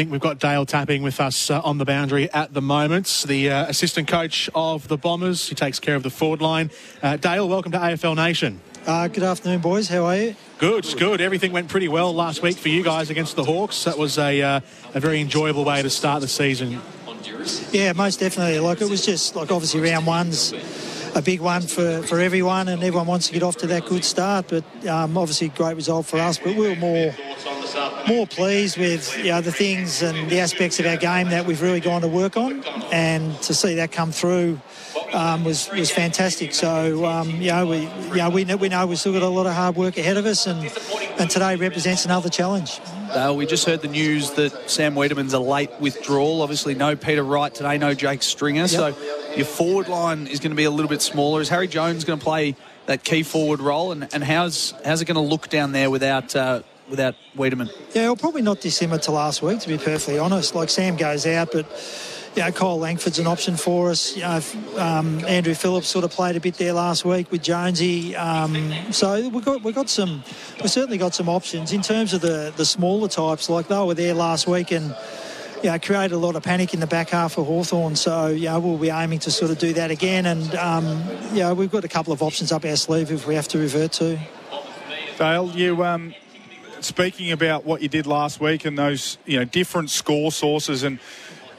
think we've got Dale Tapping with us uh, on the boundary at the moment, the uh, assistant coach of the Bombers. He takes care of the forward line. Uh, Dale, welcome to AFL Nation. Uh, good afternoon, boys. How are you? Good, good. Everything went pretty well last week for you guys against the Hawks. That was a, uh, a very enjoyable way to start the season. Yeah, most definitely. Like it was just like obviously round one's a big one for, for everyone, and everyone wants to get off to that good start. But um, obviously, great result for us. But we were more more pleased with you know, the things and the aspects of our game that we've really gone to work on, and to see that come through um, was was fantastic. So um, you know we you know we know, we know we've still got a lot of hard work ahead of us, and and today represents another challenge. Dale, we just heard the news that Sam Weideman's a late withdrawal. Obviously, no Peter Wright today, no Jake Stringer. Yep. So your forward line is going to be a little bit smaller. Is Harry Jones going to play that key forward role? And, and how's how's it going to look down there without uh, without Weideman? Yeah, well, probably not dissimilar to last week, to be perfectly honest. Like Sam goes out, but you know, Kyle Langford's an option for us. You know, um, Andrew Phillips sort of played a bit there last week with Jonesy. Um, so we've got we've got some, we certainly got some options in terms of the the smaller types. Like they were there last week and. You know, created a lot of panic in the back half of Hawthorn. So, you know, we'll be aiming to sort of do that again. And, um, you know, we've got a couple of options up our sleeve if we have to revert to. Dale, you um, speaking about what you did last week and those you know different score sources and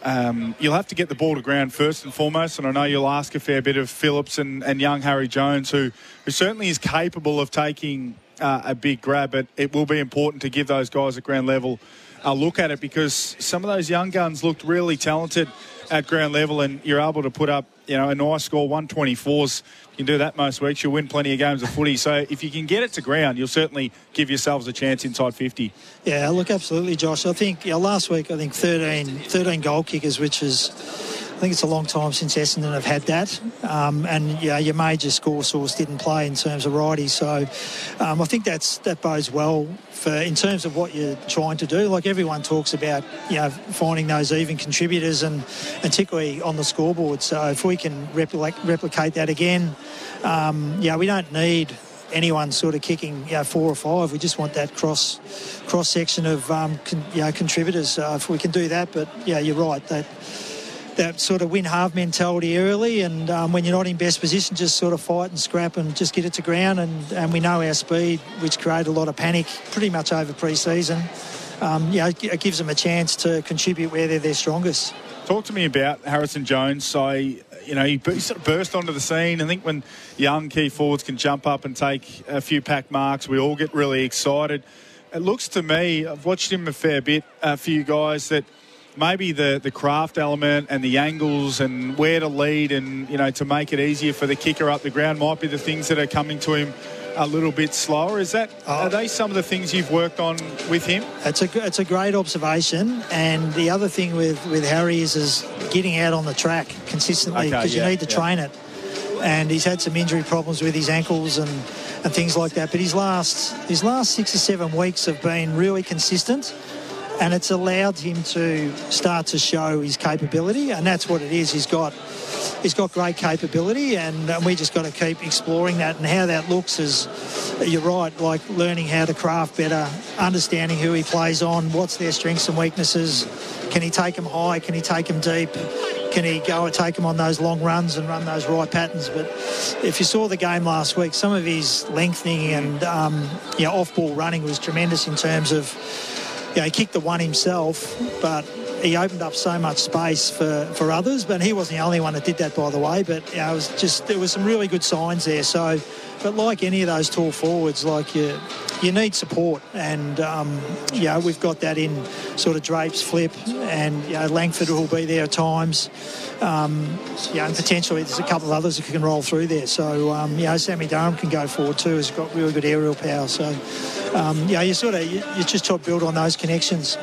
um, you'll have to get the ball to ground first and foremost, and I know you'll ask a fair bit of Phillips and, and young Harry Jones, who, who certainly is capable of taking uh, a big grab, but it will be important to give those guys at ground level a look at it because some of those young guns looked really talented at ground level, and you're able to put up you know a nice score, 124s You can do that most weeks, you'll win plenty of games of footy. So if you can get it to ground, you'll certainly give yourselves a chance inside 50. Yeah, look, absolutely, Josh. I think last week, I think 13, 13 goal kickers, which is think it's a long time since Essendon have had that. Um, and yeah, your major score source didn't play in terms of Wrighty. So um, I think that's that bodes well for in terms of what you're trying to do. Like everyone talks about, you know, finding those even contributors and, particularly on the scoreboard. So if we can replicate, replicate that again, um, yeah, we don't need anyone sort of kicking you know, four or five. We just want that cross cross section of um, con, you know, contributors. Uh, if we can do that, but yeah, you're right that that sort of win half mentality early, and um, when you're not in best position, just sort of fight and scrap and just get it to ground. And, and we know our speed, which created a lot of panic pretty much over pre-season. Um, yeah, it gives them a chance to contribute where they're their strongest. Talk to me about Harrison Jones. So, you know, he sort of burst onto the scene. I think when young key forwards can jump up and take a few pack marks, we all get really excited. It looks to me, I've watched him a fair bit, for you guys that – maybe the, the craft element and the angles and where to lead and, you know, to make it easier for the kicker up the ground might be the things that are coming to him a little bit slower. Is that oh. are they some of the things you've worked on with him? It's a it's a great observation. And the other thing with, with Harry is is getting out on the track consistently because okay, yeah, you need to yeah. train it. And he's had some injury problems with his ankles and, and things like that. But his last his last six or seven weeks have been really consistent and it's allowed him to start to show his capability, and that's what it is. He's got he's got great capability, and, and we just got to keep exploring that. And how that looks is, you're right, like learning how to craft better, understanding who he plays on, what's their strengths and weaknesses. Can he take them high? Can he take them deep? Can he go and take them on those long runs and run those right patterns? But if you saw the game last week, some of his lengthening and um, you know, off-ball running was tremendous in terms of you know, he kicked the one himself, but he opened up so much space for, for others. But he wasn't the only one that did that, by the way. But you know, it was just there was some really good signs there. So, but like any of those tall forwards, like you, you need support, and um, you know, we've got that in sort of Drapes, Flip, and you know, Langford will be there at times. Um, and potentially there's a couple of others who can roll through there. So, um, you know, Sammy Durham can go forward too. He's got really good aerial power. So, um, yeah, you sort of you, you just try to build on those connections.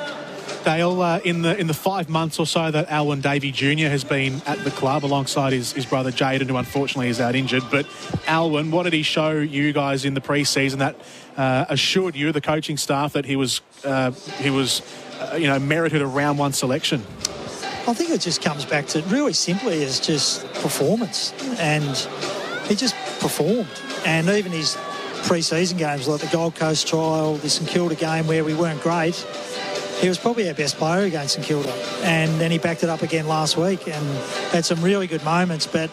Dale, uh, in the in the five months or so that Alwyn Davey Jr. has been at the club alongside his, his brother Jaden, who unfortunately is out injured. But Alwyn, what did he show you guys in the pre-season that uh, assured you, the coaching staff, that he was uh, he was uh, you know merited a round one selection? I think it just comes back to really simply is just performance, and he just performed, and even his pre-season games like the Gold Coast trial, the St Kilda game where we weren't great he was probably our best player against St Kilda. And then he backed it up again last week and had some really good moments. But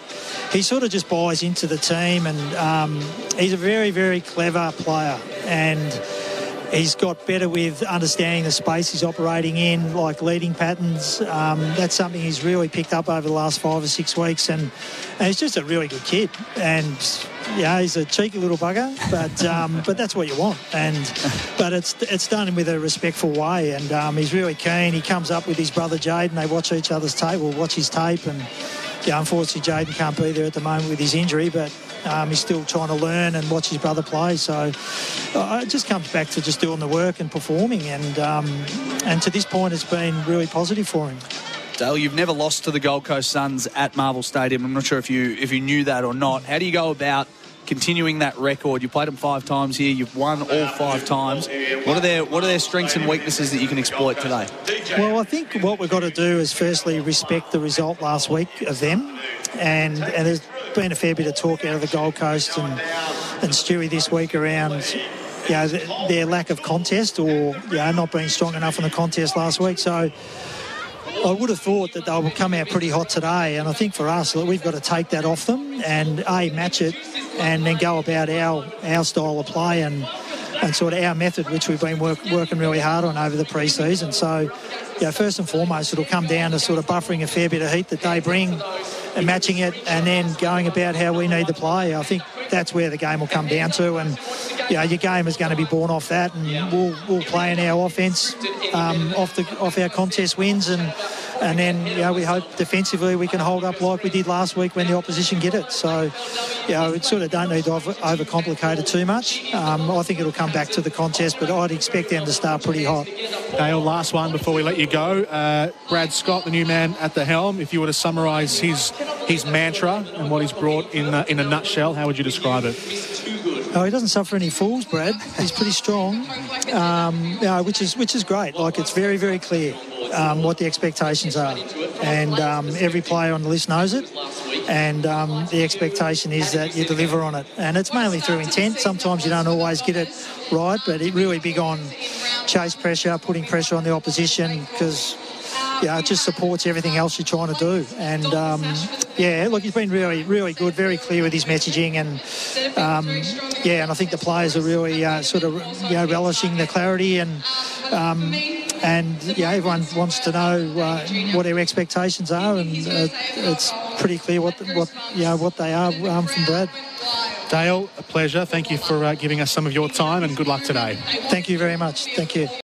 he sort of just buys into the team and um, he's a very, very clever player. And he's got better with understanding the space he's operating in, like leading patterns. Um, that's something he's really picked up over the last five or six weeks. And, and he's just a really good kid. And yeah, he's a cheeky little bugger, but um, but that's what you want. And but it's it's done with a respectful way, and um, he's really keen. He comes up with his brother Jade, and they watch each other's tape, or watch his tape, and yeah, unfortunately Jaden can't be there at the moment with his injury, but um, he's still trying to learn and watch his brother play. So uh, it just comes back to just doing the work and performing, and um, and to this point, it's been really positive for him. Dale, you've never lost to the Gold Coast Suns at Marvel Stadium. I'm not sure if you if you knew that or not. How do you go about continuing that record? You played them five times here. You've won all five times. What are their What are their strengths and weaknesses that you can exploit today? Well, I think what we've got to do is firstly respect the result last week of them, and and there's been a fair bit of talk out of the Gold Coast and and Stewie this week around you know, their lack of contest or you know, not being strong enough in the contest last week. So I would have thought that they would come out pretty hot today, and I think for us, we've got to take that off them and a match it, and then go about our our style of play and and sort of our method, which we've been work, working really hard on over the pre-season. So, you know, first and foremost, it'll come down to sort of buffering a fair bit of heat that they bring and matching it, and then going about how we need to play. I think that's where the game will come down to, and you know, your game is going to be born off that, and we'll we'll play in our offense um, off the off our contest wins and and then you know we hope defensively we can hold up like we did last week when the opposition get it. So you know it sort of don't need to overcomplicate it too much. Um, I think it'll come back to the contest, but I'd expect them to start pretty hot. Dale, last one before we let you go. Uh, Brad Scott, the new man at the helm. If you were to summarise his his mantra and what he's brought in uh, in a nutshell, how would you describe it? Oh, he doesn't suffer any fools, Brad. He's pretty strong, um, which is which is great. Like it's very very clear um, what the expectations are, and um, every player on the list knows it. And um, the expectation is that you deliver on it, and it's mainly through intent. Sometimes you don't always get it right, but it really big on chase pressure, putting pressure on the opposition because yeah, it just supports everything else you're trying to do. And um, yeah, look, he's been really, really good, very clear with his messaging, and um, yeah, and I think the players are really uh, sort of you know relishing the clarity and. Um, and yeah, everyone wants to know uh, what their expectations are, and uh, it's pretty clear what what you know what they are um, from Brad. Dale, a pleasure. Thank you for uh, giving us some of your time, and good luck today. Thank you very much. Thank you.